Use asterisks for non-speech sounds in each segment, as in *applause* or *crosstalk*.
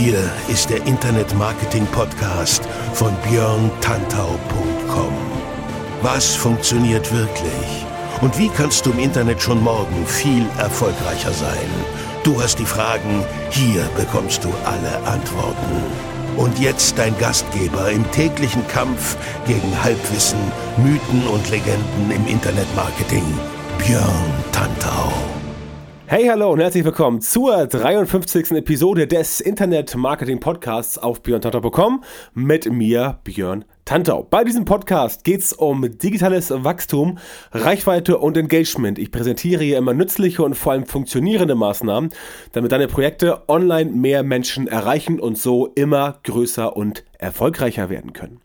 Hier ist der Internet Marketing Podcast von björntantau.com. Was funktioniert wirklich? Und wie kannst du im Internet schon morgen viel erfolgreicher sein? Du hast die Fragen, hier bekommst du alle Antworten. Und jetzt dein Gastgeber im täglichen Kampf gegen Halbwissen, Mythen und Legenden im Internetmarketing, Björn Tantau. Hey, hallo und herzlich willkommen zur 53. Episode des Internet Marketing Podcasts auf björntantau.com mit mir, Björn Tantau. Bei diesem Podcast geht es um digitales Wachstum, Reichweite und Engagement. Ich präsentiere hier immer nützliche und vor allem funktionierende Maßnahmen, damit deine Projekte online mehr Menschen erreichen und so immer größer und erfolgreicher werden können.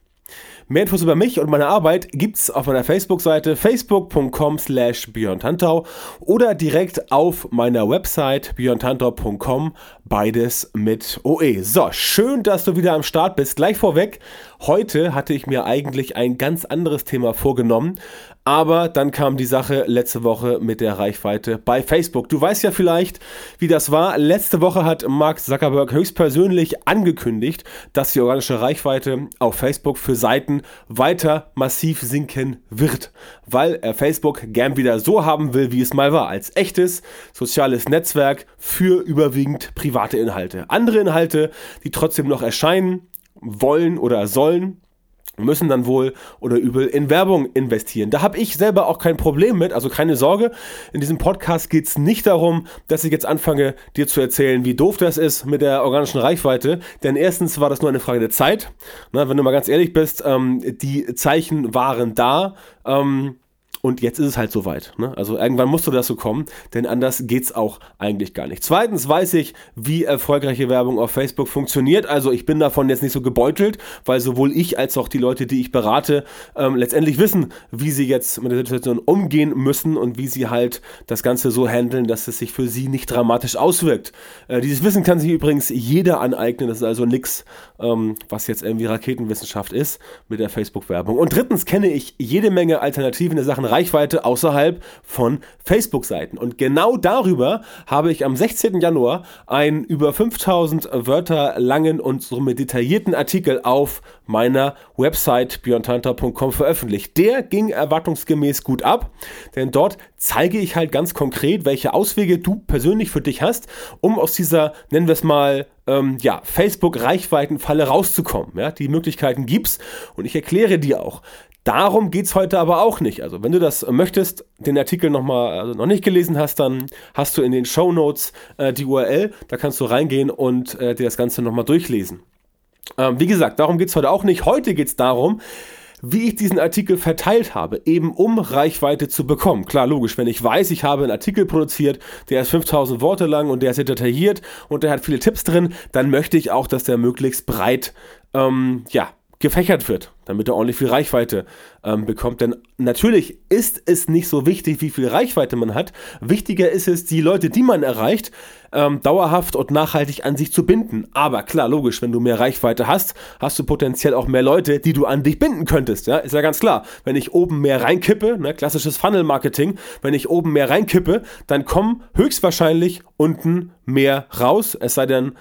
Mehr Infos über mich und meine Arbeit gibt's auf meiner Facebook-Seite facebook.com slash björntantau oder direkt auf meiner Website björntantau.com, beides mit OE. So, schön, dass du wieder am Start bist. Gleich vorweg, heute hatte ich mir eigentlich ein ganz anderes Thema vorgenommen, aber dann kam die Sache letzte Woche mit der Reichweite bei Facebook. Du weißt ja vielleicht, wie das war. Letzte Woche hat Mark Zuckerberg höchstpersönlich angekündigt, dass die organische Reichweite auf Facebook für Seiten weiter massiv sinken wird, weil er Facebook gern wieder so haben will, wie es mal war, als echtes soziales Netzwerk für überwiegend private Inhalte. Andere Inhalte, die trotzdem noch erscheinen, wollen oder sollen, müssen dann wohl oder übel in Werbung investieren. Da habe ich selber auch kein Problem mit, also keine Sorge. In diesem Podcast geht es nicht darum, dass ich jetzt anfange, dir zu erzählen, wie doof das ist mit der organischen Reichweite. Denn erstens war das nur eine Frage der Zeit. Na, wenn du mal ganz ehrlich bist, ähm, die Zeichen waren da. Ähm, und jetzt ist es halt soweit. Ne? Also irgendwann musste das so kommen, denn anders geht's auch eigentlich gar nicht. Zweitens weiß ich, wie erfolgreiche Werbung auf Facebook funktioniert. Also ich bin davon jetzt nicht so gebeutelt, weil sowohl ich als auch die Leute, die ich berate, ähm, letztendlich wissen, wie sie jetzt mit der Situation umgehen müssen und wie sie halt das Ganze so handeln, dass es sich für sie nicht dramatisch auswirkt. Äh, dieses Wissen kann sich übrigens jeder aneignen. Das ist also nichts, ähm, was jetzt irgendwie Raketenwissenschaft ist mit der Facebook-Werbung. Und drittens kenne ich jede Menge Alternativen in Sachen Reichweite außerhalb von Facebook-Seiten. Und genau darüber habe ich am 16. Januar einen über 5000 Wörter langen und somit detaillierten Artikel auf meiner Website björntanta.com veröffentlicht. Der ging erwartungsgemäß gut ab, denn dort zeige ich halt ganz konkret, welche Auswege du persönlich für dich hast, um aus dieser, nennen wir es mal, ähm, ja, Facebook-Reichweitenfalle rauszukommen. Ja, die Möglichkeiten gibt's und ich erkläre dir auch, Darum geht es heute aber auch nicht. Also wenn du das möchtest, den Artikel nochmal also noch nicht gelesen hast, dann hast du in den Show Notes äh, die URL, da kannst du reingehen und äh, dir das Ganze nochmal durchlesen. Ähm, wie gesagt, darum geht es heute auch nicht. Heute geht es darum, wie ich diesen Artikel verteilt habe, eben um Reichweite zu bekommen. Klar, logisch, wenn ich weiß, ich habe einen Artikel produziert, der ist 5000 Worte lang und der ist sehr detailliert und der hat viele Tipps drin, dann möchte ich auch, dass der möglichst breit, ähm, ja, gefächert wird, damit er ordentlich viel Reichweite ähm, bekommt. Denn natürlich ist es nicht so wichtig, wie viel Reichweite man hat. Wichtiger ist es, die Leute, die man erreicht, ähm, dauerhaft und nachhaltig an sich zu binden. Aber klar, logisch, wenn du mehr Reichweite hast, hast du potenziell auch mehr Leute, die du an dich binden könntest. Ja, ist ja ganz klar. Wenn ich oben mehr reinkippe, ne, klassisches Funnel-Marketing, wenn ich oben mehr reinkippe, dann kommen höchstwahrscheinlich unten mehr raus. Es sei denn,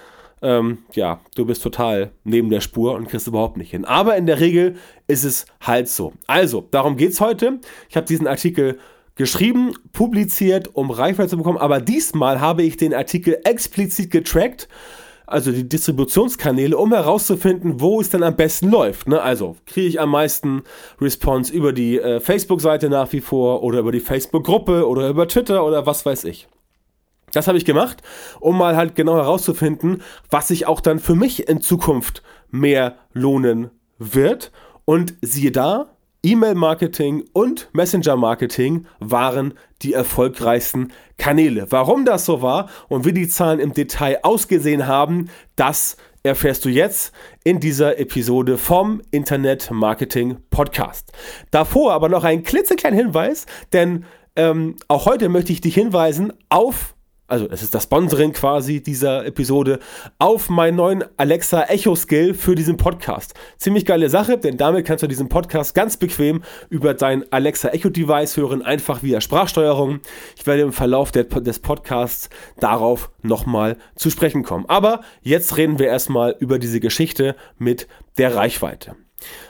ähm, ja, du bist total neben der Spur und kriegst überhaupt nicht hin. Aber in der Regel ist es halt so. Also, darum geht es heute. Ich habe diesen Artikel geschrieben, publiziert, um Reichweite zu bekommen, aber diesmal habe ich den Artikel explizit getrackt also die Distributionskanäle, um herauszufinden, wo es dann am besten läuft. Ne? Also kriege ich am meisten Response über die äh, Facebook-Seite nach wie vor oder über die Facebook-Gruppe oder über Twitter oder was weiß ich. Das habe ich gemacht, um mal halt genau herauszufinden, was sich auch dann für mich in Zukunft mehr lohnen wird. Und siehe da, E-Mail-Marketing und Messenger-Marketing waren die erfolgreichsten Kanäle. Warum das so war und wie die Zahlen im Detail ausgesehen haben, das erfährst du jetzt in dieser Episode vom Internet Marketing Podcast. Davor aber noch ein klitzekleiner Hinweis, denn ähm, auch heute möchte ich dich hinweisen auf also es ist das Sponsoring quasi dieser Episode, auf meinen neuen Alexa Echo Skill für diesen Podcast. Ziemlich geile Sache, denn damit kannst du diesen Podcast ganz bequem über dein Alexa Echo Device hören, einfach via Sprachsteuerung. Ich werde im Verlauf der, des Podcasts darauf nochmal zu sprechen kommen. Aber jetzt reden wir erstmal über diese Geschichte mit der Reichweite.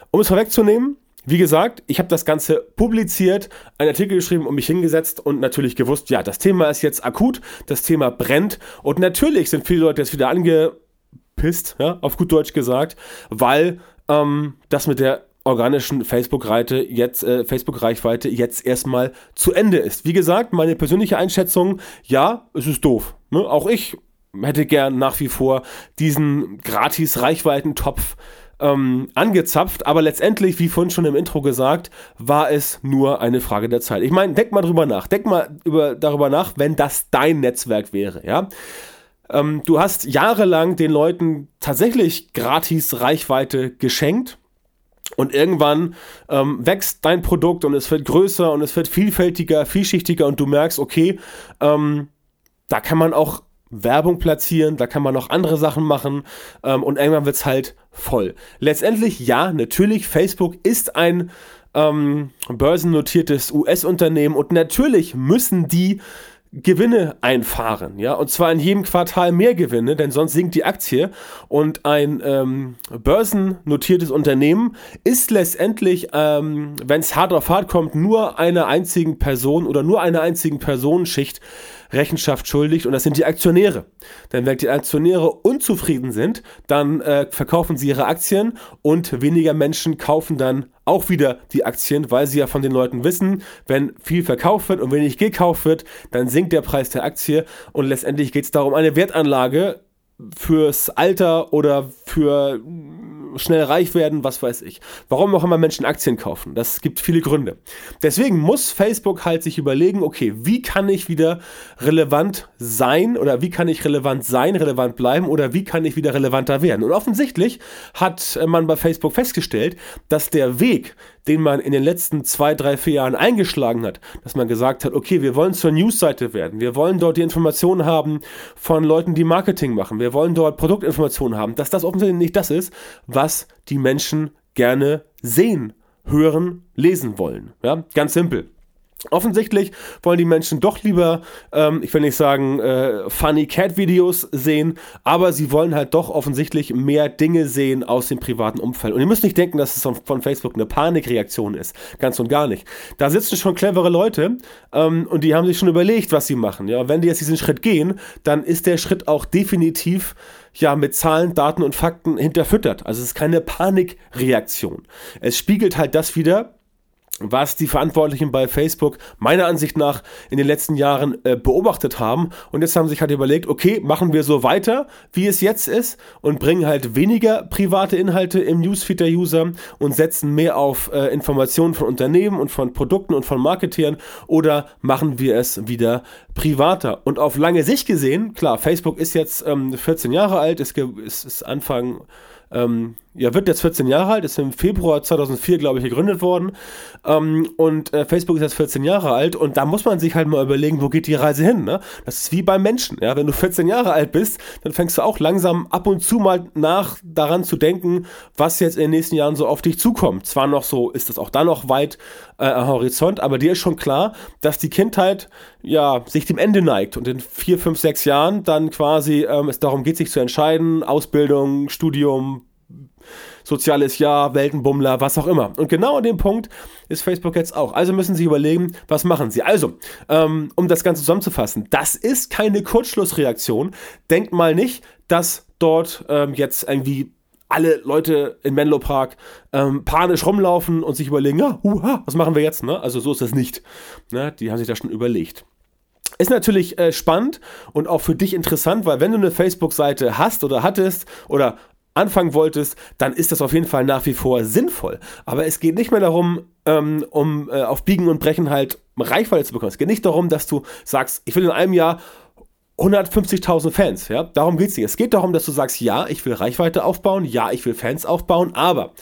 Um es vorwegzunehmen, wie gesagt, ich habe das Ganze publiziert, einen Artikel geschrieben und mich hingesetzt und natürlich gewusst, ja, das Thema ist jetzt akut, das Thema brennt und natürlich sind viele Leute jetzt wieder angepisst, ja, auf gut Deutsch gesagt, weil ähm, das mit der organischen Facebook-Reichweite jetzt, äh, Facebook-Reichweite jetzt erstmal zu Ende ist. Wie gesagt, meine persönliche Einschätzung, ja, es ist doof. Ne? Auch ich hätte gern nach wie vor diesen gratis Reichweitentopf ähm, angezapft, aber letztendlich, wie vorhin schon im Intro gesagt, war es nur eine Frage der Zeit. Ich meine, denk mal drüber nach, denk mal über, darüber nach, wenn das dein Netzwerk wäre, ja. Ähm, du hast jahrelang den Leuten tatsächlich gratis Reichweite geschenkt. Und irgendwann ähm, wächst dein Produkt und es wird größer und es wird vielfältiger, vielschichtiger und du merkst, okay, ähm, da kann man auch Werbung platzieren, da kann man noch andere Sachen machen ähm, und irgendwann wird es halt voll. Letztendlich, ja, natürlich, Facebook ist ein ähm, börsennotiertes US-Unternehmen und natürlich müssen die Gewinne einfahren, ja, und zwar in jedem Quartal mehr Gewinne, denn sonst sinkt die Aktie. Und ein ähm, börsennotiertes Unternehmen ist letztendlich, ähm, wenn es hart auf hart kommt, nur einer einzigen Person oder nur einer einzigen Personenschicht Rechenschaft schuldig und das sind die Aktionäre. Denn wenn die Aktionäre unzufrieden sind, dann äh, verkaufen sie ihre Aktien und weniger Menschen kaufen dann auch wieder die Aktien, weil sie ja von den Leuten wissen, wenn viel verkauft wird und wenig gekauft wird, dann sinkt der Preis der Aktie und letztendlich geht es darum, eine Wertanlage fürs Alter oder für schnell reich werden, was weiß ich. Warum auch immer Menschen Aktien kaufen. Das gibt viele Gründe. Deswegen muss Facebook halt sich überlegen, okay, wie kann ich wieder relevant sein oder wie kann ich relevant sein, relevant bleiben oder wie kann ich wieder relevanter werden. Und offensichtlich hat man bei Facebook festgestellt, dass der Weg, den man in den letzten zwei, drei, vier Jahren eingeschlagen hat, dass man gesagt hat, okay, wir wollen zur Newsseite werden, wir wollen dort die Informationen haben von Leuten, die Marketing machen, wir wollen dort Produktinformationen haben, dass das offensichtlich nicht das ist, was die Menschen gerne sehen, hören, lesen wollen. Ja, ganz simpel. Offensichtlich wollen die Menschen doch lieber, ähm, ich will nicht sagen, äh, Funny Cat Videos sehen, aber sie wollen halt doch offensichtlich mehr Dinge sehen aus dem privaten Umfeld. Und ihr müsst nicht denken, dass es von Facebook eine Panikreaktion ist. Ganz und gar nicht. Da sitzen schon clevere Leute ähm, und die haben sich schon überlegt, was sie machen. Ja, wenn die jetzt diesen Schritt gehen, dann ist der Schritt auch definitiv ja mit Zahlen, Daten und Fakten hinterfüttert. Also es ist keine Panikreaktion. Es spiegelt halt das wieder, was die Verantwortlichen bei Facebook meiner Ansicht nach in den letzten Jahren äh, beobachtet haben. Und jetzt haben sich halt überlegt, okay, machen wir so weiter, wie es jetzt ist und bringen halt weniger private Inhalte im Newsfeed der User und setzen mehr auf äh, Informationen von Unternehmen und von Produkten und von Marketern oder machen wir es wieder privater. Und auf lange Sicht gesehen, klar, Facebook ist jetzt ähm, 14 Jahre alt, ist, ist, ist Anfang ähm, ja, wird jetzt 14 Jahre alt, ist im Februar 2004, glaube ich, gegründet worden. Ähm, und äh, Facebook ist jetzt 14 Jahre alt und da muss man sich halt mal überlegen, wo geht die Reise hin. Ne? Das ist wie beim Menschen. Ja? Wenn du 14 Jahre alt bist, dann fängst du auch langsam ab und zu mal nach daran zu denken, was jetzt in den nächsten Jahren so auf dich zukommt. Zwar noch so, ist das auch da noch weit äh, am Horizont, aber dir ist schon klar, dass die Kindheit ja sich dem Ende neigt und in vier, fünf, sechs Jahren dann quasi ähm, es darum geht, sich zu entscheiden, Ausbildung, Studium, soziales Jahr, Weltenbummler, was auch immer. Und genau an dem Punkt ist Facebook jetzt auch. Also müssen Sie überlegen, was machen Sie. Also, ähm, um das Ganze zusammenzufassen, das ist keine Kurzschlussreaktion. Denkt mal nicht, dass dort ähm, jetzt irgendwie alle Leute in Menlo Park ähm, panisch rumlaufen und sich überlegen, ja, uha, was machen wir jetzt? Ne? Also so ist das nicht. Ne? Die haben sich das schon überlegt. Ist natürlich äh, spannend und auch für dich interessant, weil wenn du eine Facebook-Seite hast oder hattest oder anfangen wolltest, dann ist das auf jeden Fall nach wie vor sinnvoll. Aber es geht nicht mehr darum, ähm, um äh, auf Biegen und Brechen halt Reichweite zu bekommen. Es geht nicht darum, dass du sagst, ich will in einem Jahr 150.000 Fans, ja, darum geht's nicht. Es geht darum, dass du sagst, ja, ich will Reichweite aufbauen, ja, ich will Fans aufbauen, aber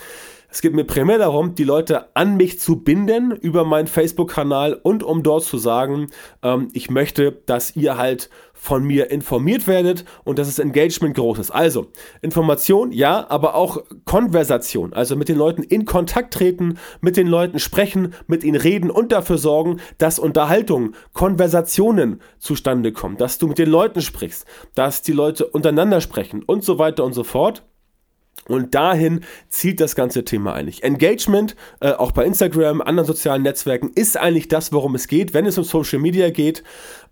Es geht mir primär darum, die Leute an mich zu binden über meinen Facebook-Kanal und um dort zu sagen, ähm, ich möchte, dass ihr halt von mir informiert werdet und dass das Engagement groß ist. Also Information, ja, aber auch Konversation, also mit den Leuten in Kontakt treten, mit den Leuten sprechen, mit ihnen reden und dafür sorgen, dass Unterhaltungen, Konversationen zustande kommen, dass du mit den Leuten sprichst, dass die Leute untereinander sprechen und so weiter und so fort. Und dahin zielt das ganze Thema eigentlich. Engagement, äh, auch bei Instagram, anderen sozialen Netzwerken, ist eigentlich das, worum es geht, wenn es um Social Media geht.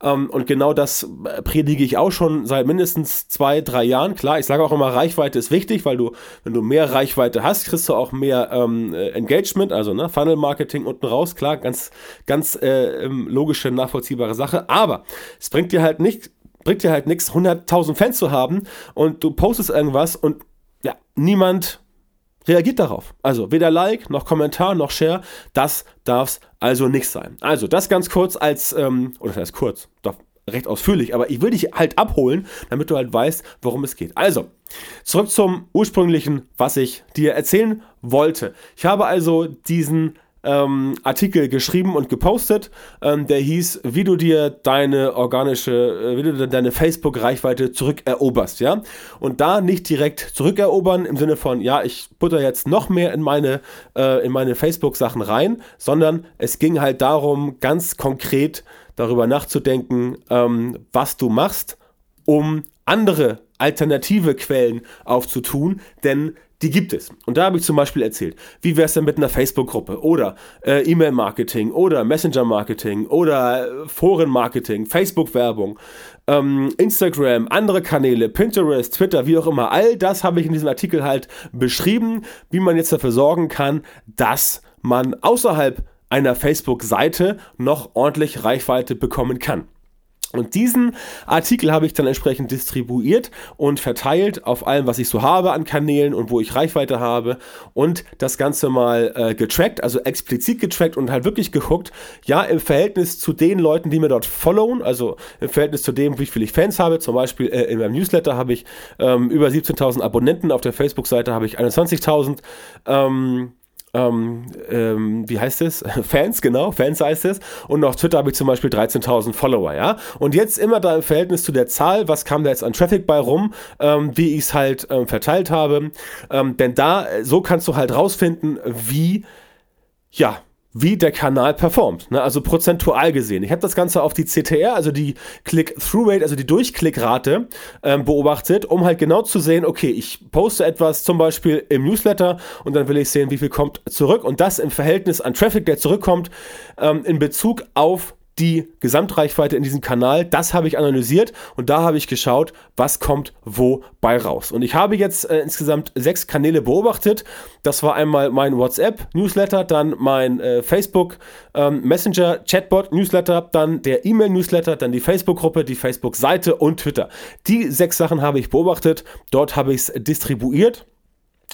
Ähm, und genau das äh, predige ich auch schon seit mindestens zwei, drei Jahren. Klar, ich sage auch immer, Reichweite ist wichtig, weil du, wenn du mehr Reichweite hast, kriegst du auch mehr ähm, äh, Engagement, also ne, Funnel Marketing unten raus. Klar, ganz, ganz äh, ähm, logische, nachvollziehbare Sache. Aber es bringt dir halt nicht, bringt dir halt nichts, 100.000 Fans zu haben und du postest irgendwas und ja, niemand reagiert darauf. Also weder Like, noch Kommentar, noch Share. Das darf es also nicht sein. Also das ganz kurz als, ähm, oder das heißt kurz, doch recht ausführlich, aber ich will dich halt abholen, damit du halt weißt, worum es geht. Also, zurück zum ursprünglichen, was ich dir erzählen wollte. Ich habe also diesen ähm, Artikel geschrieben und gepostet, ähm, der hieß, wie du dir deine organische, äh, wie du deine Facebook-Reichweite zurückeroberst, ja. Und da nicht direkt zurückerobern im Sinne von, ja, ich butter jetzt noch mehr in meine, äh, in meine Facebook-Sachen rein, sondern es ging halt darum, ganz konkret darüber nachzudenken, ähm, was du machst, um andere alternative Quellen aufzutun, denn die gibt es. Und da habe ich zum Beispiel erzählt, wie wäre es denn mit einer Facebook-Gruppe oder äh, E-Mail-Marketing oder Messenger-Marketing oder äh, Foren-Marketing, Facebook-Werbung, ähm, Instagram, andere Kanäle, Pinterest, Twitter, wie auch immer. All das habe ich in diesem Artikel halt beschrieben, wie man jetzt dafür sorgen kann, dass man außerhalb einer Facebook-Seite noch ordentlich Reichweite bekommen kann. Und diesen Artikel habe ich dann entsprechend distribuiert und verteilt auf allem, was ich so habe an Kanälen und wo ich Reichweite habe und das Ganze mal äh, getrackt, also explizit getrackt und halt wirklich geguckt, ja, im Verhältnis zu den Leuten, die mir dort followen, also im Verhältnis zu dem, wie viele ich Fans habe, zum Beispiel äh, in meinem Newsletter habe ich ähm, über 17.000 Abonnenten, auf der Facebook-Seite habe ich 21.000, ähm, ähm, ähm, wie heißt es? *laughs* Fans, genau, Fans heißt es. Und auf Twitter habe ich zum Beispiel 13.000 Follower, ja. Und jetzt immer da im Verhältnis zu der Zahl, was kam da jetzt an Traffic bei rum, ähm, wie ich es halt ähm, verteilt habe. Ähm, denn da, so kannst du halt rausfinden, wie, ja, wie der Kanal performt, ne? also prozentual gesehen. Ich habe das Ganze auf die CTR, also die Click-Through-Rate, also die Durchklickrate ähm, beobachtet, um halt genau zu sehen, okay, ich poste etwas zum Beispiel im Newsletter und dann will ich sehen, wie viel kommt zurück und das im Verhältnis an Traffic, der zurückkommt, ähm, in Bezug auf die Gesamtreichweite in diesem Kanal. Das habe ich analysiert und da habe ich geschaut, was kommt wo bei raus. Und ich habe jetzt äh, insgesamt sechs Kanäle beobachtet. Das war einmal mein WhatsApp-Newsletter, dann mein äh, Facebook ähm, Messenger Chatbot Newsletter, dann der E-Mail-Newsletter, dann die Facebook-Gruppe, die Facebook-Seite und Twitter. Die sechs Sachen habe ich beobachtet. Dort habe ich es distribuiert.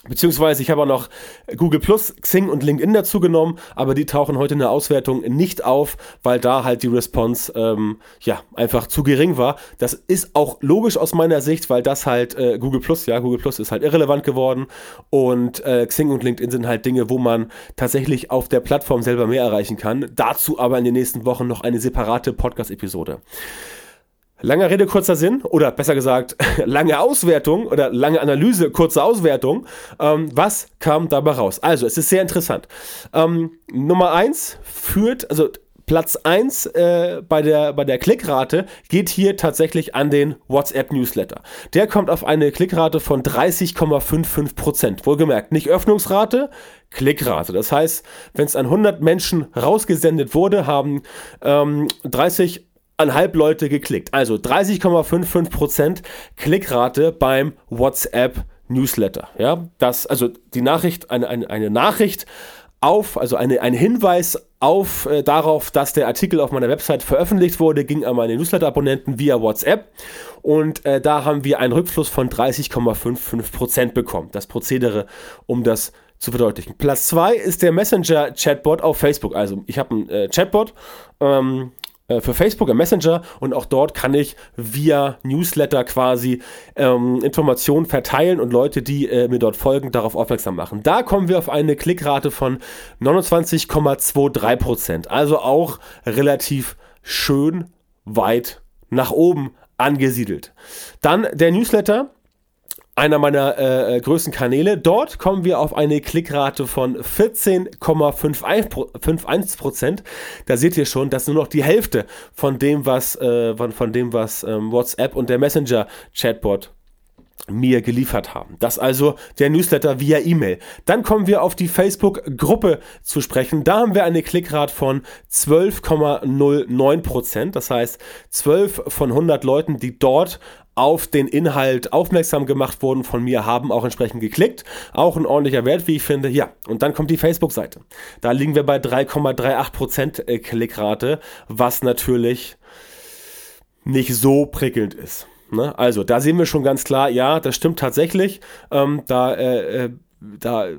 Beziehungsweise ich habe auch noch Google Plus, Xing und LinkedIn dazu genommen, aber die tauchen heute in der Auswertung nicht auf, weil da halt die Response ähm, ja einfach zu gering war. Das ist auch logisch aus meiner Sicht, weil das halt äh, Google Plus, ja, Google Plus ist halt irrelevant geworden und äh, Xing und LinkedIn sind halt Dinge, wo man tatsächlich auf der Plattform selber mehr erreichen kann. Dazu aber in den nächsten Wochen noch eine separate Podcast-Episode. Lange Rede, kurzer Sinn, oder besser gesagt, *laughs* lange Auswertung oder lange Analyse, kurze Auswertung. Ähm, was kam dabei raus? Also, es ist sehr interessant. Ähm, Nummer eins führt, also Platz 1 äh, bei, der, bei der Klickrate geht hier tatsächlich an den WhatsApp-Newsletter. Der kommt auf eine Klickrate von 30,55%. Wohlgemerkt, nicht Öffnungsrate, Klickrate. Das heißt, wenn es an 100 Menschen rausgesendet wurde, haben ähm, 30 einhalb Leute geklickt. Also 30,55% Klickrate beim WhatsApp Newsletter. Ja, das, also die Nachricht, eine, eine, eine Nachricht auf, also eine, ein Hinweis auf äh, darauf, dass der Artikel auf meiner Website veröffentlicht wurde, ging an meine Newsletter-Abonnenten via WhatsApp und äh, da haben wir einen Rückfluss von 30,55% bekommen. Das Prozedere, um das zu verdeutlichen. Platz 2 ist der Messenger-Chatbot auf Facebook. Also ich habe einen äh, Chatbot, ähm, äh, für Facebook im Messenger und auch dort kann ich via Newsletter quasi ähm, Informationen verteilen und Leute, die äh, mir dort folgen, darauf aufmerksam machen. Da kommen wir auf eine Klickrate von 29,23 Prozent. Also auch relativ schön weit nach oben angesiedelt. Dann der Newsletter einer meiner äh, äh größten Kanäle. Dort kommen wir auf eine Klickrate von 14,51 Prozent. Da seht ihr schon, dass nur noch die Hälfte von dem, was, äh, von, von dem, was ähm, WhatsApp und der Messenger-Chatbot mir geliefert haben. Das also der Newsletter via E-Mail. Dann kommen wir auf die Facebook-Gruppe zu sprechen. Da haben wir eine Klickrate von 12,09 Prozent. Das heißt, 12 von 100 Leuten, die dort auf den Inhalt aufmerksam gemacht wurden von mir, haben auch entsprechend geklickt. Auch ein ordentlicher Wert, wie ich finde. Ja, und dann kommt die Facebook-Seite. Da liegen wir bei 3,38% äh, Klickrate, was natürlich nicht so prickelnd ist. Ne? Also, da sehen wir schon ganz klar, ja, das stimmt tatsächlich. Ähm, da, äh, äh da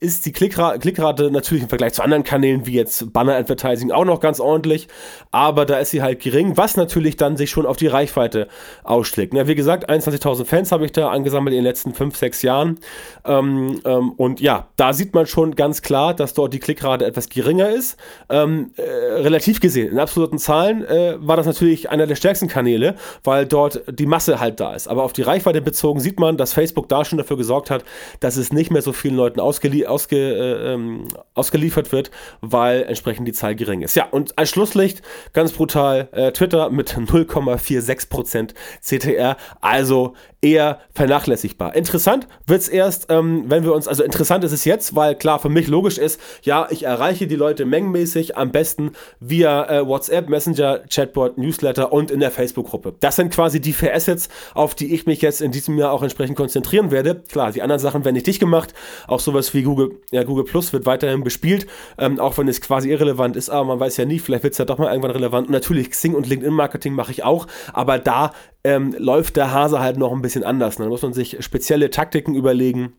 ist die Klickrate, Klickrate natürlich im Vergleich zu anderen Kanälen wie jetzt Banner Advertising auch noch ganz ordentlich, aber da ist sie halt gering, was natürlich dann sich schon auf die Reichweite ausschlägt. Ja, wie gesagt, 21.000 Fans habe ich da angesammelt in den letzten 5, 6 Jahren ähm, ähm, und ja, da sieht man schon ganz klar, dass dort die Klickrate etwas geringer ist. Ähm, äh, relativ gesehen, in absoluten Zahlen äh, war das natürlich einer der stärksten Kanäle, weil dort die Masse halt da ist. Aber auf die Reichweite bezogen sieht man, dass Facebook da schon dafür gesorgt hat, dass es nicht mehr so vielen Leuten ausgeht ausge, äh, ähm, ausgeliefert wird, weil entsprechend die Zahl gering ist. Ja, und als Schlusslicht, ganz brutal, äh, Twitter mit 0,46% CTR, also eher vernachlässigbar. Interessant wird es erst, ähm, wenn wir uns, also interessant ist es jetzt, weil klar für mich logisch ist, ja, ich erreiche die Leute mengenmäßig am besten via äh, WhatsApp, Messenger, Chatbot, Newsletter und in der Facebook-Gruppe. Das sind quasi die vier Assets, auf die ich mich jetzt in diesem Jahr auch entsprechend konzentrieren werde. Klar, die anderen Sachen werden nicht dicht gemacht, auch sowas wie Google, ja, Google Plus wird weiterhin bespielt, ähm, auch wenn es quasi irrelevant ist, aber man weiß ja nie, vielleicht wird es ja doch mal irgendwann relevant. Und natürlich Xing und LinkedIn-Marketing mache ich auch, aber da ähm, läuft der Hase halt noch ein bisschen anders. Da muss man sich spezielle Taktiken überlegen,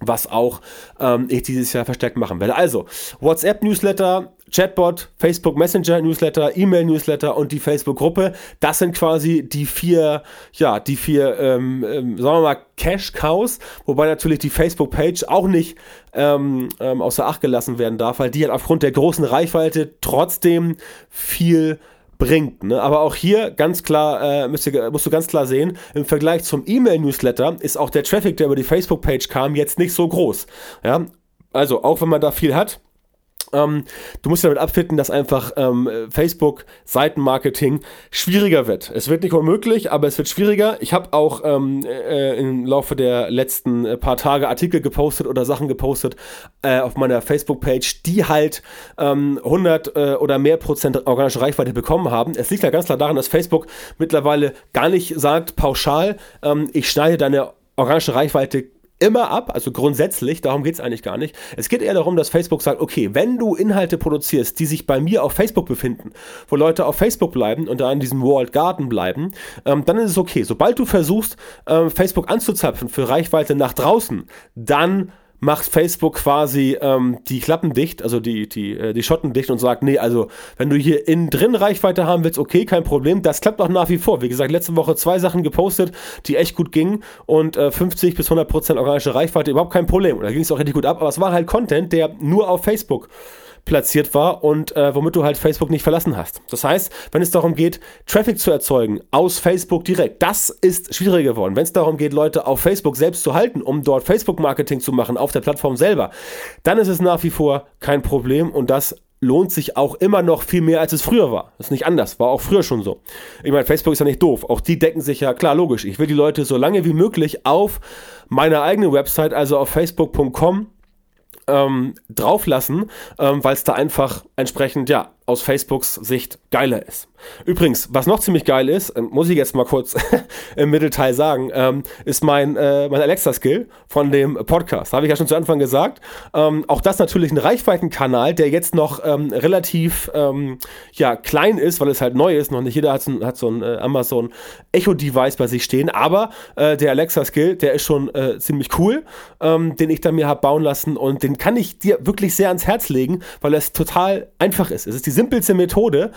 was auch ähm, ich dieses Jahr verstärkt machen werde. Also, WhatsApp-Newsletter, Chatbot, Facebook Messenger Newsletter, E-Mail Newsletter und die Facebook Gruppe. Das sind quasi die vier, ja, die vier, ähm, ähm, sagen wir mal, Cash Cows, wobei natürlich die Facebook Page auch nicht ähm, ähm, außer Acht gelassen werden darf, weil die halt aufgrund der großen Reichweite trotzdem viel bringt. Ne? Aber auch hier ganz klar, äh, musst, du, musst du ganz klar sehen, im Vergleich zum E-Mail-Newsletter ist auch der Traffic, der über die Facebook-Page kam, jetzt nicht so groß. Ja? Also auch wenn man da viel hat, ähm, du musst damit abfinden, dass einfach ähm, Facebook Seitenmarketing schwieriger wird. Es wird nicht unmöglich, aber es wird schwieriger. Ich habe auch ähm, äh, im Laufe der letzten äh, paar Tage Artikel gepostet oder Sachen gepostet äh, auf meiner Facebook-Page, die halt ähm, 100 äh, oder mehr Prozent organische Reichweite bekommen haben. Es liegt ja ganz klar daran, dass Facebook mittlerweile gar nicht sagt pauschal, ähm, ich schneide deine organische Reichweite immer ab, also grundsätzlich, darum geht es eigentlich gar nicht. Es geht eher darum, dass Facebook sagt, okay, wenn du Inhalte produzierst, die sich bei mir auf Facebook befinden, wo Leute auf Facebook bleiben und da in diesem World Garden bleiben, ähm, dann ist es okay. Sobald du versuchst, ähm, Facebook anzuzapfen für Reichweite nach draußen, dann macht Facebook quasi ähm, die Klappen dicht, also die, die, äh, die Schotten dicht und sagt, nee, also wenn du hier innen drin Reichweite haben willst, okay, kein Problem. Das klappt auch nach wie vor. Wie gesagt, letzte Woche zwei Sachen gepostet, die echt gut gingen und äh, 50 bis 100 Prozent organische Reichweite, überhaupt kein Problem. Und da ging es auch richtig gut ab, aber es war halt Content, der nur auf Facebook platziert war und äh, womit du halt Facebook nicht verlassen hast. Das heißt, wenn es darum geht, Traffic zu erzeugen aus Facebook direkt, das ist schwieriger geworden. Wenn es darum geht, Leute auf Facebook selbst zu halten, um dort Facebook-Marketing zu machen auf der Plattform selber, dann ist es nach wie vor kein Problem und das lohnt sich auch immer noch viel mehr, als es früher war. Das ist nicht anders, war auch früher schon so. Ich meine, Facebook ist ja nicht doof. Auch die decken sich ja, klar, logisch. Ich will die Leute so lange wie möglich auf meiner eigenen Website, also auf facebook.com, ähm, drauflassen, ähm, weil es da einfach entsprechend, ja, aus Facebooks Sicht geiler ist. Übrigens, was noch ziemlich geil ist, ähm, muss ich jetzt mal kurz *laughs* im Mittelteil sagen, ähm, ist mein, äh, mein Alexa-Skill von dem Podcast. Habe ich ja schon zu Anfang gesagt. Ähm, auch das natürlich ein Reichweitenkanal, der jetzt noch ähm, relativ ähm, ja, klein ist, weil es halt neu ist. Noch nicht jeder hat so, hat so ein äh, Amazon Echo-Device bei sich stehen. Aber äh, der Alexa-Skill, der ist schon äh, ziemlich cool, ähm, den ich dann mir habe bauen lassen. Und den kann ich dir wirklich sehr ans Herz legen, weil es total einfach ist. Es ist die simpelste Methode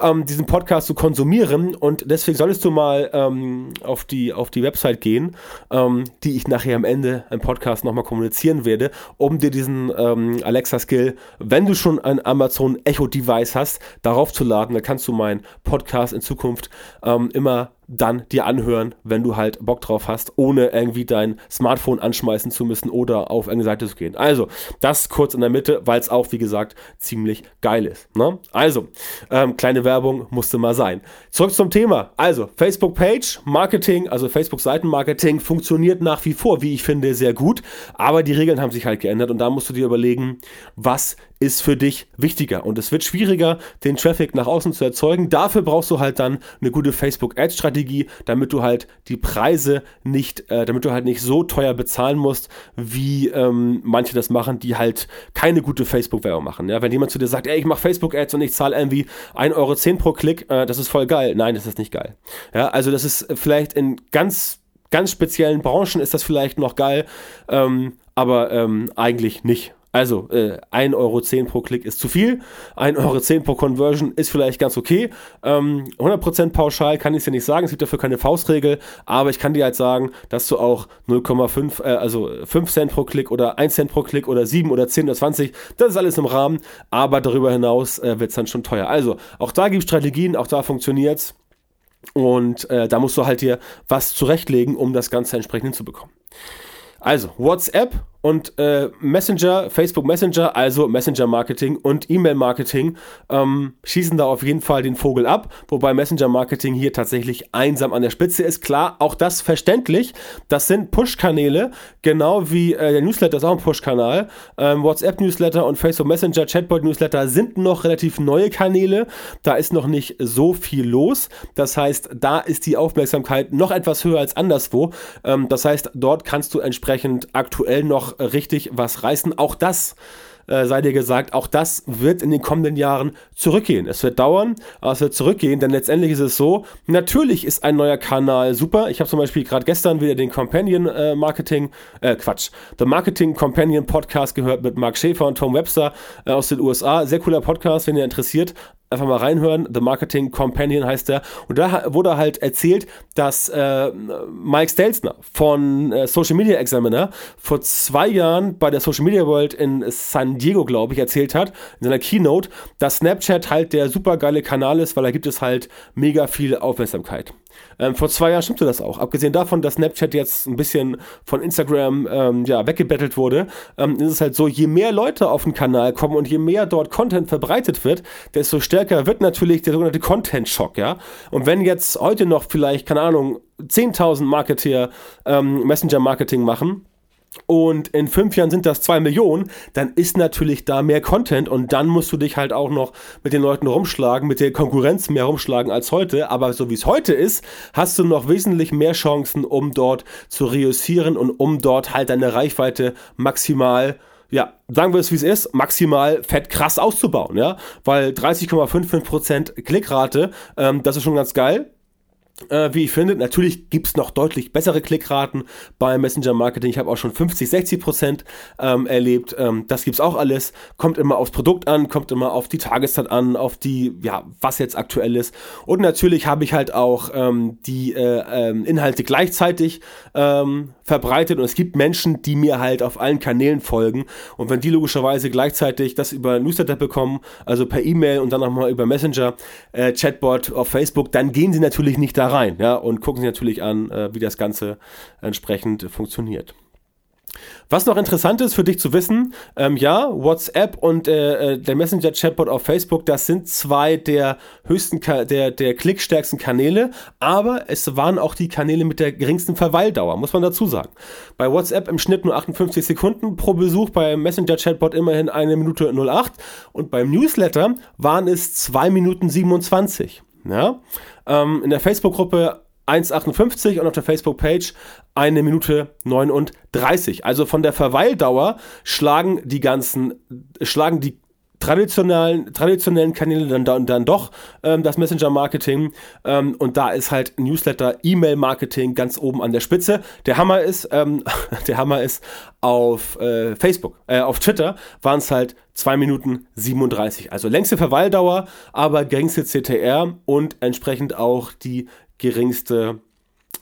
ähm, diesen Podcast zu konsumieren und deswegen solltest du mal ähm, auf, die, auf die Website gehen, ähm, die ich nachher am Ende im Podcast nochmal kommunizieren werde, um dir diesen ähm, Alexa-Skill, wenn du schon ein Amazon Echo-Device hast, darauf zu laden. Da kannst du meinen Podcast in Zukunft ähm, immer dann dir anhören, wenn du halt Bock drauf hast, ohne irgendwie dein Smartphone anschmeißen zu müssen oder auf eine Seite zu gehen. Also, das kurz in der Mitte, weil es auch, wie gesagt, ziemlich geil ist. Ne? Also, ähm, kleine Werbung musste mal sein. Zurück zum Thema. Also, Facebook-Page, Marketing, also Facebook-Seitenmarketing funktioniert nach wie vor, wie ich finde, sehr gut. Aber die Regeln haben sich halt geändert und da musst du dir überlegen, was ist für dich wichtiger. Und es wird schwieriger, den Traffic nach außen zu erzeugen. Dafür brauchst du halt dann eine gute Facebook-Ads-Strategie, damit du halt die Preise nicht, äh, damit du halt nicht so teuer bezahlen musst, wie ähm, manche das machen, die halt keine gute Facebook-Werbung machen. Ja? Wenn jemand zu dir sagt, ey, ich mache Facebook-Ads und ich zahle irgendwie 1,10 Euro pro Klick, äh, das ist voll geil. Nein, das ist nicht geil. Ja, also das ist vielleicht in ganz ganz speziellen Branchen ist das vielleicht noch geil, ähm, aber ähm, eigentlich nicht. Also äh, 1,10 Euro pro Klick ist zu viel, 1,10 Euro pro Conversion ist vielleicht ganz okay. Ähm, 100% pauschal kann ich es dir nicht sagen, es gibt dafür keine Faustregel, aber ich kann dir halt sagen, dass du auch 0,5, äh, also 5 Cent pro Klick oder 1 Cent pro Klick oder 7 oder 10 oder 20, das ist alles im Rahmen, aber darüber hinaus äh, wird es dann schon teuer. Also auch da gibt es Strategien, auch da funktioniert es und äh, da musst du halt dir was zurechtlegen, um das Ganze entsprechend hinzubekommen. Also, WhatsApp und äh, Messenger, Facebook Messenger, also Messenger Marketing und E-Mail Marketing, ähm, schießen da auf jeden Fall den Vogel ab, wobei Messenger Marketing hier tatsächlich einsam an der Spitze ist. Klar, auch das verständlich. Das sind Push-Kanäle, genau wie äh, der Newsletter ist auch ein Push-Kanal. Ähm, WhatsApp Newsletter und Facebook Messenger Chatbot Newsletter sind noch relativ neue Kanäle. Da ist noch nicht so viel los. Das heißt, da ist die Aufmerksamkeit noch etwas höher als anderswo. Ähm, das heißt, dort kannst du entsprechend aktuell noch richtig was reißen. Auch das äh, sei dir gesagt, auch das wird in den kommenden Jahren zurückgehen. Es wird dauern, aber es wird zurückgehen, denn letztendlich ist es so, natürlich ist ein neuer Kanal super. Ich habe zum Beispiel gerade gestern wieder den Companion äh, Marketing, äh, Quatsch, The Marketing Companion Podcast gehört mit Mark Schäfer und Tom Webster äh, aus den USA. Sehr cooler Podcast, wenn ihr interessiert einfach mal reinhören. The Marketing Companion heißt der. Und da wurde halt erzählt, dass äh, Mike Stelzner von äh, Social Media Examiner vor zwei Jahren bei der Social Media World in San Diego, glaube ich, erzählt hat, in seiner Keynote, dass Snapchat halt der super geile Kanal ist, weil da gibt es halt mega viel Aufmerksamkeit. Ähm, vor zwei Jahren stimmte das auch. Abgesehen davon, dass Snapchat jetzt ein bisschen von Instagram ähm, ja, weggebettelt wurde, ähm, ist es halt so, je mehr Leute auf den Kanal kommen und je mehr dort Content verbreitet wird, desto stärker wird natürlich der sogenannte Content-Schock, ja. Und wenn jetzt heute noch vielleicht, keine Ahnung, 10.000 Marketeer ähm, Messenger-Marketing machen, und in fünf Jahren sind das zwei Millionen, dann ist natürlich da mehr Content und dann musst du dich halt auch noch mit den Leuten rumschlagen, mit der Konkurrenz mehr rumschlagen als heute. Aber so wie es heute ist, hast du noch wesentlich mehr Chancen, um dort zu reüssieren und um dort halt deine Reichweite maximal ja, sagen wir es wie es ist, maximal fett krass auszubauen, ja, weil 30,55% Klickrate, ähm, das ist schon ganz geil äh, wie ich finde. Natürlich gibt es noch deutlich bessere Klickraten beim Messenger Marketing. Ich habe auch schon 50, 60 Prozent ähm, erlebt. Ähm, das es auch alles. Kommt immer aufs Produkt an, kommt immer auf die Tageszeit an, auf die, ja, was jetzt aktuell ist. Und natürlich habe ich halt auch ähm, die äh, ähm, Inhalte gleichzeitig ähm, verbreitet und es gibt Menschen, die mir halt auf allen Kanälen folgen und wenn die logischerweise gleichzeitig das über Newsletter bekommen, also per E-Mail und dann nochmal über Messenger, äh, Chatbot auf Facebook, dann gehen sie natürlich nicht da rein, ja, und gucken sich natürlich an, äh, wie das Ganze entsprechend funktioniert. Was noch interessant ist für dich zu wissen, ähm, ja, WhatsApp und äh, äh der Messenger-Chatbot auf Facebook, das sind zwei der höchsten, Ka der, der klickstärksten Kanäle, aber es waren auch die Kanäle mit der geringsten Verweildauer, muss man dazu sagen. Bei WhatsApp im Schnitt nur 58 Sekunden pro Besuch, beim Messenger-Chatbot immerhin eine Minute 08 und beim Newsletter waren es 2 Minuten 27. Ja? Ähm, in der Facebook-Gruppe 1,58 und auf der Facebook-Page eine Minute 39. Also von der Verweildauer schlagen die ganzen, schlagen die traditionellen, traditionellen Kanäle dann, dann, dann doch ähm, das Messenger-Marketing. Ähm, und da ist halt Newsletter, E-Mail-Marketing ganz oben an der Spitze. Der Hammer ist, ähm, *laughs* der Hammer ist auf äh, Facebook, äh, auf Twitter waren es halt 2 Minuten 37. Also längste Verweildauer, aber geringste CTR und entsprechend auch die geringste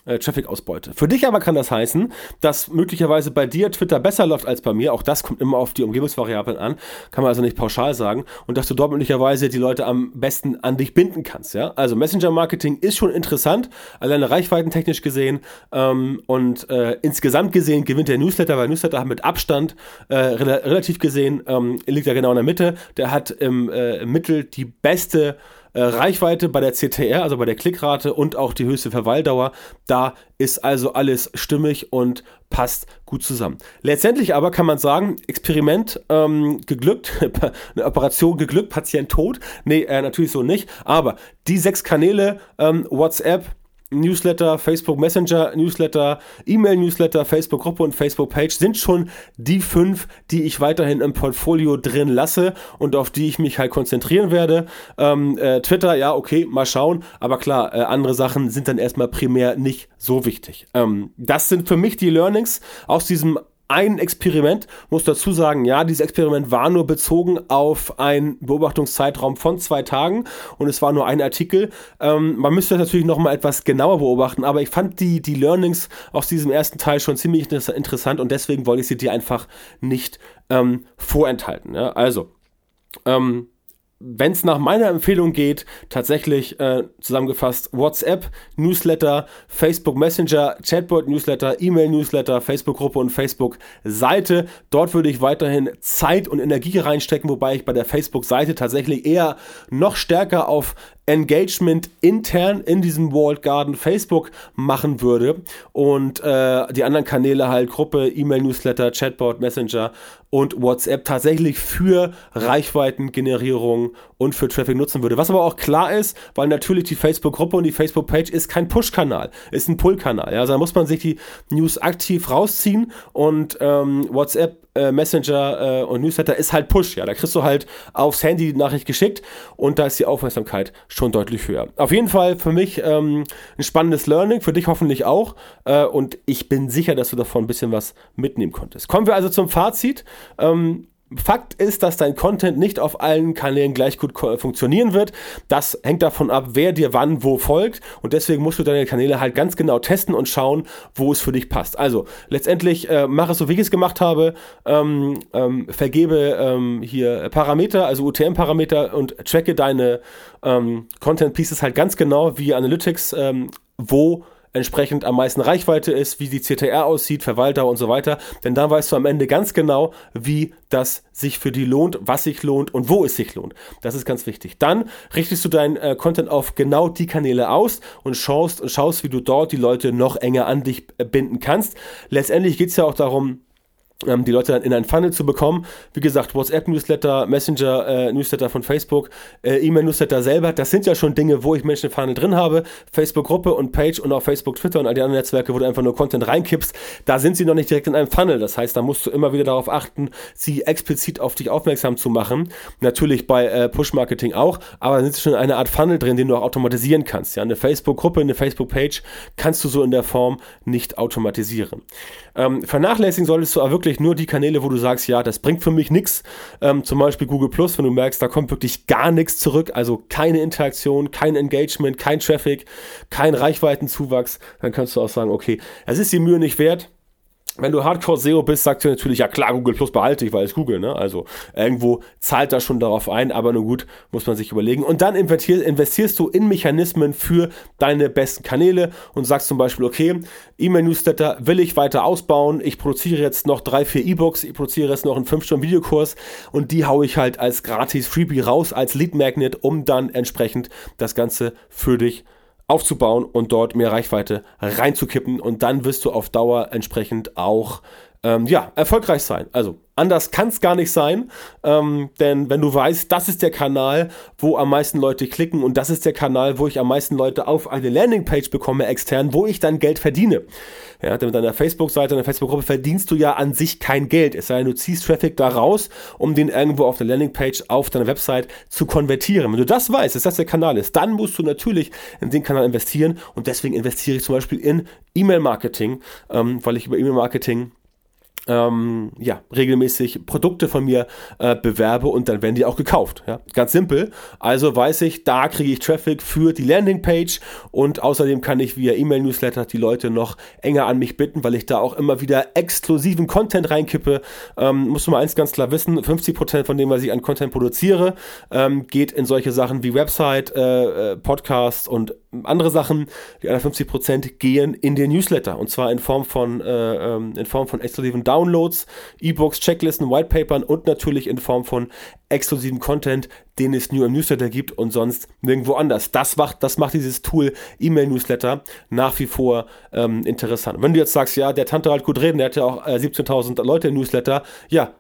äh, Traffic-Ausbeute. Für dich aber kann das heißen, dass möglicherweise bei dir Twitter besser läuft als bei mir. Auch das kommt immer auf die Umgebungsvariablen an. Kann man also nicht pauschal sagen. Und dass du dort möglicherweise die Leute am besten an dich binden kannst. Ja? Also Messenger-Marketing ist schon interessant, alleine reichweitentechnisch gesehen. Ähm, und äh, insgesamt gesehen gewinnt der Newsletter, weil Newsletter mit Abstand äh, rel relativ gesehen ähm, liegt er genau in der Mitte. Der hat im, äh, im Mittel die beste äh, Reichweite bei der CTR, also bei der Klickrate und auch die höchste Verweildauer. Da ist also alles stimmig und passt gut zusammen. Letztendlich aber kann man sagen, Experiment ähm, geglückt, *laughs* eine Operation geglückt, Patient tot. Nee, äh, natürlich so nicht. Aber die sechs Kanäle, ähm, WhatsApp, Newsletter, Facebook Messenger, Newsletter, E-Mail-Newsletter, Facebook-Gruppe und Facebook-Page sind schon die fünf, die ich weiterhin im Portfolio drin lasse und auf die ich mich halt konzentrieren werde. Ähm, äh, Twitter, ja, okay, mal schauen, aber klar, äh, andere Sachen sind dann erstmal primär nicht so wichtig. Ähm, das sind für mich die Learnings aus diesem ein Experiment, muss dazu sagen, ja, dieses Experiment war nur bezogen auf einen Beobachtungszeitraum von zwei Tagen und es war nur ein Artikel. Ähm, man müsste das natürlich nochmal etwas genauer beobachten, aber ich fand die, die Learnings aus diesem ersten Teil schon ziemlich interessant und deswegen wollte ich sie dir einfach nicht ähm, vorenthalten. Ja? Also, ähm, wenn es nach meiner Empfehlung geht, tatsächlich äh, zusammengefasst WhatsApp, Newsletter, Facebook Messenger, Chatbot Newsletter, E-Mail Newsletter, Facebook-Gruppe und Facebook-Seite. Dort würde ich weiterhin Zeit und Energie reinstecken, wobei ich bei der Facebook-Seite tatsächlich eher noch stärker auf Engagement intern in diesem Walled Garden Facebook machen würde und äh, die anderen Kanäle halt Gruppe, E-Mail, Chatbot, Messenger und WhatsApp tatsächlich für Reichweitengenerierung und für Traffic nutzen würde. Was aber auch klar ist, weil natürlich die Facebook-Gruppe und die Facebook-Page ist kein Push-Kanal, ist ein Pull-Kanal. Ja? Also da muss man sich die News aktiv rausziehen und ähm, WhatsApp äh, Messenger äh, und Newsletter ist halt Push, ja. Da kriegst du halt aufs Handy die Nachricht geschickt und da ist die Aufmerksamkeit schon deutlich höher. Auf jeden Fall für mich ähm, ein spannendes Learning, für dich hoffentlich auch. Äh, und ich bin sicher, dass du davon ein bisschen was mitnehmen konntest. Kommen wir also zum Fazit. Ähm, Fakt ist, dass dein Content nicht auf allen Kanälen gleich gut funktionieren wird. Das hängt davon ab, wer dir wann wo folgt. Und deswegen musst du deine Kanäle halt ganz genau testen und schauen, wo es für dich passt. Also letztendlich äh, mach es so, wie ich es gemacht habe. Ähm, ähm, vergebe ähm, hier Parameter, also UTM-Parameter und tracke deine ähm, Content Pieces halt ganz genau wie Analytics, ähm, wo entsprechend am meisten Reichweite ist, wie die CTR aussieht, Verwalter und so weiter. Denn dann weißt du am Ende ganz genau, wie das sich für die lohnt, was sich lohnt und wo es sich lohnt. Das ist ganz wichtig. Dann richtest du deinen äh, Content auf genau die Kanäle aus und schaust und schaust, wie du dort die Leute noch enger an dich äh, binden kannst. Letztendlich geht es ja auch darum, ähm, die Leute dann in ein Funnel zu bekommen. Wie gesagt, WhatsApp-Newsletter, Messenger-Newsletter äh, von Facebook, äh, E-Mail-Newsletter selber, das sind ja schon Dinge, wo ich Menschen im Funnel drin habe. Facebook-Gruppe und Page und auch Facebook, Twitter und all die anderen Netzwerke, wo du einfach nur Content reinkippst, da sind sie noch nicht direkt in einem Funnel. Das heißt, da musst du immer wieder darauf achten, sie explizit auf dich aufmerksam zu machen. Natürlich bei äh, Push-Marketing auch, aber da sind sie schon in einer Art Funnel drin, den du auch automatisieren kannst. Ja, eine Facebook-Gruppe, eine Facebook-Page kannst du so in der Form nicht automatisieren. Ähm, vernachlässigen solltest du aber wirklich nur die Kanäle, wo du sagst, ja, das bringt für mich nichts. Ähm, zum Beispiel Google Plus, wenn du merkst, da kommt wirklich gar nichts zurück, also keine Interaktion, kein Engagement, kein Traffic, kein Reichweitenzuwachs, dann kannst du auch sagen, okay, es ist die Mühe nicht wert wenn du Hardcore-SEO bist, sagst du natürlich, ja klar, Google Plus behalte ich, weil es Google, ne? Also irgendwo zahlt das schon darauf ein, aber nur gut, muss man sich überlegen. Und dann investierst du in Mechanismen für deine besten Kanäle und sagst zum Beispiel, okay, E-Mail-Newsletter will ich weiter ausbauen, ich produziere jetzt noch drei, vier E-Books, ich produziere jetzt noch einen 5-Stunden-Videokurs und die haue ich halt als gratis Freebie raus, als Lead-Magnet, um dann entsprechend das Ganze für dich zu aufzubauen und dort mehr Reichweite reinzukippen. Und dann wirst du auf Dauer entsprechend auch ähm, ja, erfolgreich sein. Also anders kann es gar nicht sein, ähm, denn wenn du weißt, das ist der Kanal, wo am meisten Leute klicken und das ist der Kanal, wo ich am meisten Leute auf eine Landingpage bekomme extern, wo ich dann Geld verdiene. Ja, denn mit deiner Facebook-Seite, deiner Facebook-Gruppe verdienst du ja an sich kein Geld. Es sei denn, du ziehst Traffic da raus, um den irgendwo auf der Landingpage auf deiner Website zu konvertieren. Wenn du das weißt, dass das der Kanal ist, dann musst du natürlich in den Kanal investieren und deswegen investiere ich zum Beispiel in E-Mail-Marketing, ähm, weil ich über E-Mail-Marketing ähm, ja, regelmäßig Produkte von mir äh, bewerbe und dann werden die auch gekauft. Ja? Ganz simpel. Also weiß ich, da kriege ich Traffic für die Landingpage und außerdem kann ich via E-Mail-Newsletter die Leute noch enger an mich bitten, weil ich da auch immer wieder exklusiven Content reinkippe. Ähm, musst du mal eins ganz klar wissen, 50% von dem, was ich an Content produziere, ähm, geht in solche Sachen wie Website, äh, äh, Podcast und andere Sachen. Die anderen 50% gehen in den Newsletter und zwar in Form von, äh, ähm, in Form von exklusiven Downloads E-Books, Checklisten, Whitepapern und natürlich in Form von exklusiven Content, den es nur im Newsletter gibt und sonst nirgendwo anders. Das macht, das macht dieses Tool E-Mail-Newsletter nach wie vor ähm, interessant. Wenn du jetzt sagst, ja, der Tante halt gut reden, der hat ja auch äh, 17.000 Leute im Newsletter, ja,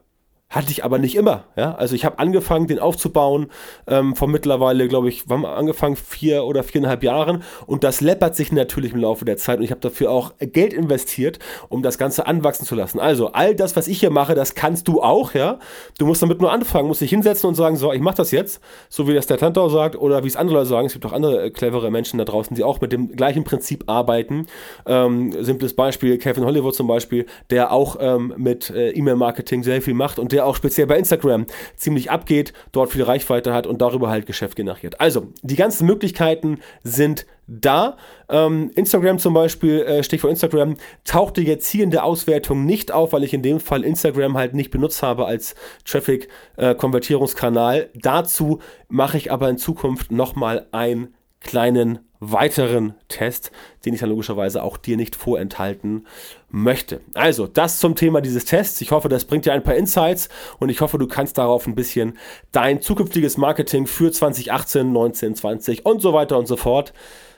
hatte ich aber nicht immer. Ja? Also ich habe angefangen, den aufzubauen, ähm, vor mittlerweile, glaube ich, wir angefangen, vier oder viereinhalb Jahren. Und das läppert sich natürlich im Laufe der Zeit. Und ich habe dafür auch Geld investiert, um das Ganze anwachsen zu lassen. Also all das, was ich hier mache, das kannst du auch. Ja? Du musst damit nur anfangen, musst dich hinsetzen und sagen, so, ich mache das jetzt, so wie das der Tantau sagt oder wie es andere Leute sagen. Es gibt auch andere äh, clevere Menschen da draußen, die auch mit dem gleichen Prinzip arbeiten. Ähm, simples Beispiel, Kevin Hollywood zum Beispiel, der auch ähm, mit äh, E-Mail-Marketing sehr viel macht und der der auch speziell bei Instagram ziemlich abgeht, dort viel Reichweite hat und darüber halt Geschäft generiert. Also, die ganzen Möglichkeiten sind da. Ähm, Instagram zum Beispiel, äh, Stichwort Instagram, tauchte jetzt hier in der Auswertung nicht auf, weil ich in dem Fall Instagram halt nicht benutzt habe als Traffic-Konvertierungskanal. Äh, Dazu mache ich aber in Zukunft nochmal einen kleinen weiteren Test, den ich dann logischerweise auch dir nicht vorenthalten möchte. Also, das zum Thema dieses Tests. Ich hoffe, das bringt dir ein paar Insights und ich hoffe, du kannst darauf ein bisschen dein zukünftiges Marketing für 2018, 19, 20 und so weiter und so fort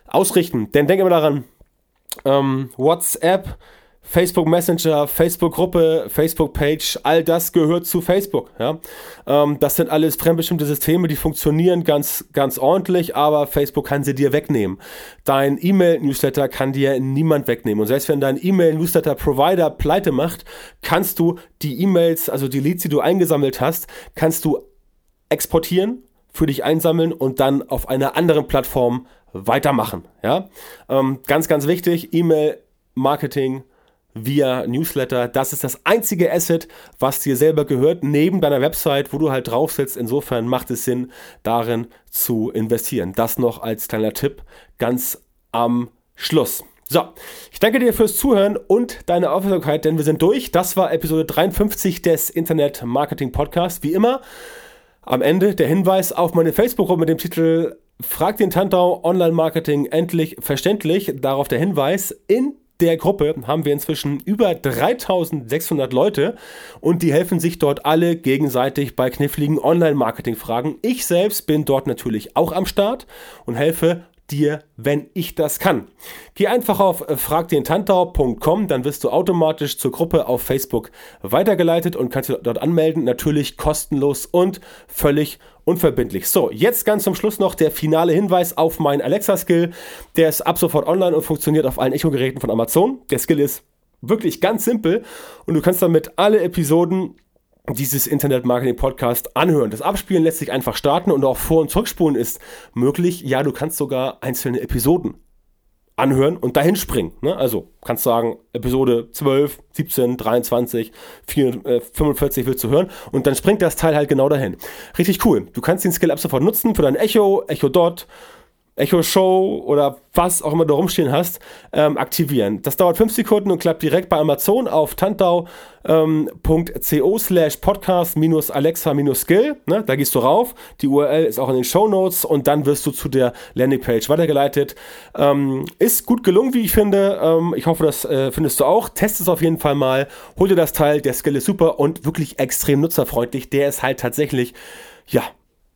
ausrichten. Denn denke mal daran, ähm, WhatsApp Facebook Messenger, Facebook-Gruppe, Facebook-Page, all das gehört zu Facebook. Ja? Ähm, das sind alles fremdbestimmte Systeme, die funktionieren ganz, ganz ordentlich, aber Facebook kann sie dir wegnehmen. Dein E-Mail-Newsletter kann dir niemand wegnehmen. Und selbst wenn dein E-Mail-Newsletter-Provider pleite macht, kannst du die E-Mails, also die Leads, die du eingesammelt hast, kannst du exportieren, für dich einsammeln und dann auf einer anderen Plattform weitermachen. Ja? Ähm, ganz, ganz wichtig, E-Mail-Marketing via Newsletter. Das ist das einzige Asset, was dir selber gehört, neben deiner Website, wo du halt drauf sitzt. Insofern macht es Sinn, darin zu investieren. Das noch als kleiner Tipp ganz am Schluss. So, ich danke dir fürs Zuhören und deine Aufmerksamkeit, denn wir sind durch. Das war Episode 53 des Internet Marketing Podcasts. Wie immer, am Ende der Hinweis auf meine Facebook-Gruppe mit dem Titel Frag den Tantau Online Marketing endlich verständlich. Darauf der Hinweis. In der Gruppe haben wir inzwischen über 3600 Leute und die helfen sich dort alle gegenseitig bei kniffligen Online-Marketing-Fragen. Ich selbst bin dort natürlich auch am Start und helfe dir, wenn ich das kann. Geh einfach auf fragdentantau.com, dann wirst du automatisch zur Gruppe auf Facebook weitergeleitet und kannst dort anmelden. Natürlich kostenlos und völlig unverbindlich. So, jetzt ganz zum Schluss noch der finale Hinweis auf meinen Alexa-Skill. Der ist ab sofort online und funktioniert auf allen Echo-Geräten von Amazon. Der Skill ist wirklich ganz simpel und du kannst damit alle Episoden dieses Internet Marketing Podcast anhören. Das Abspielen lässt sich einfach starten und auch Vor- und Zurückspulen ist möglich. Ja, du kannst sogar einzelne Episoden anhören und dahin springen. Ne? Also kannst sagen, Episode 12, 17, 23, 4, äh, 45 willst du hören und dann springt das Teil halt genau dahin. Richtig cool. Du kannst den Skill ab sofort nutzen für dein Echo, Echo Dot, Echo Show oder was auch immer du rumstehen hast, ähm, aktivieren. Das dauert 5 Sekunden und klappt direkt bei Amazon auf tantau.co ähm, slash podcast minus Alexa minus Skill. Ne? Da gehst du rauf. Die URL ist auch in den Show Notes und dann wirst du zu der Landingpage weitergeleitet. Ähm, ist gut gelungen, wie ich finde. Ähm, ich hoffe, das äh, findest du auch. Test es auf jeden Fall mal. Hol dir das Teil. Der Skill ist super und wirklich extrem nutzerfreundlich. Der ist halt tatsächlich, ja,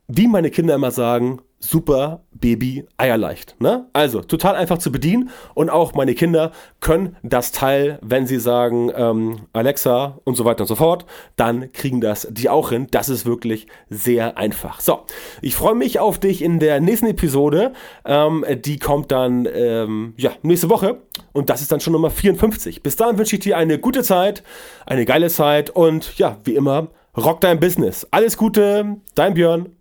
wie meine Kinder immer sagen, super Baby eierleicht. Ne? Also total einfach zu bedienen und auch meine Kinder können das Teil, wenn sie sagen ähm, Alexa und so weiter und so fort, dann kriegen das die auch hin. Das ist wirklich sehr einfach. So, ich freue mich auf dich in der nächsten Episode. Ähm, die kommt dann ähm, ja nächste Woche und das ist dann schon Nummer 54. Bis dahin wünsche ich dir eine gute Zeit, eine geile Zeit und ja wie immer rock dein Business. Alles Gute, dein Björn.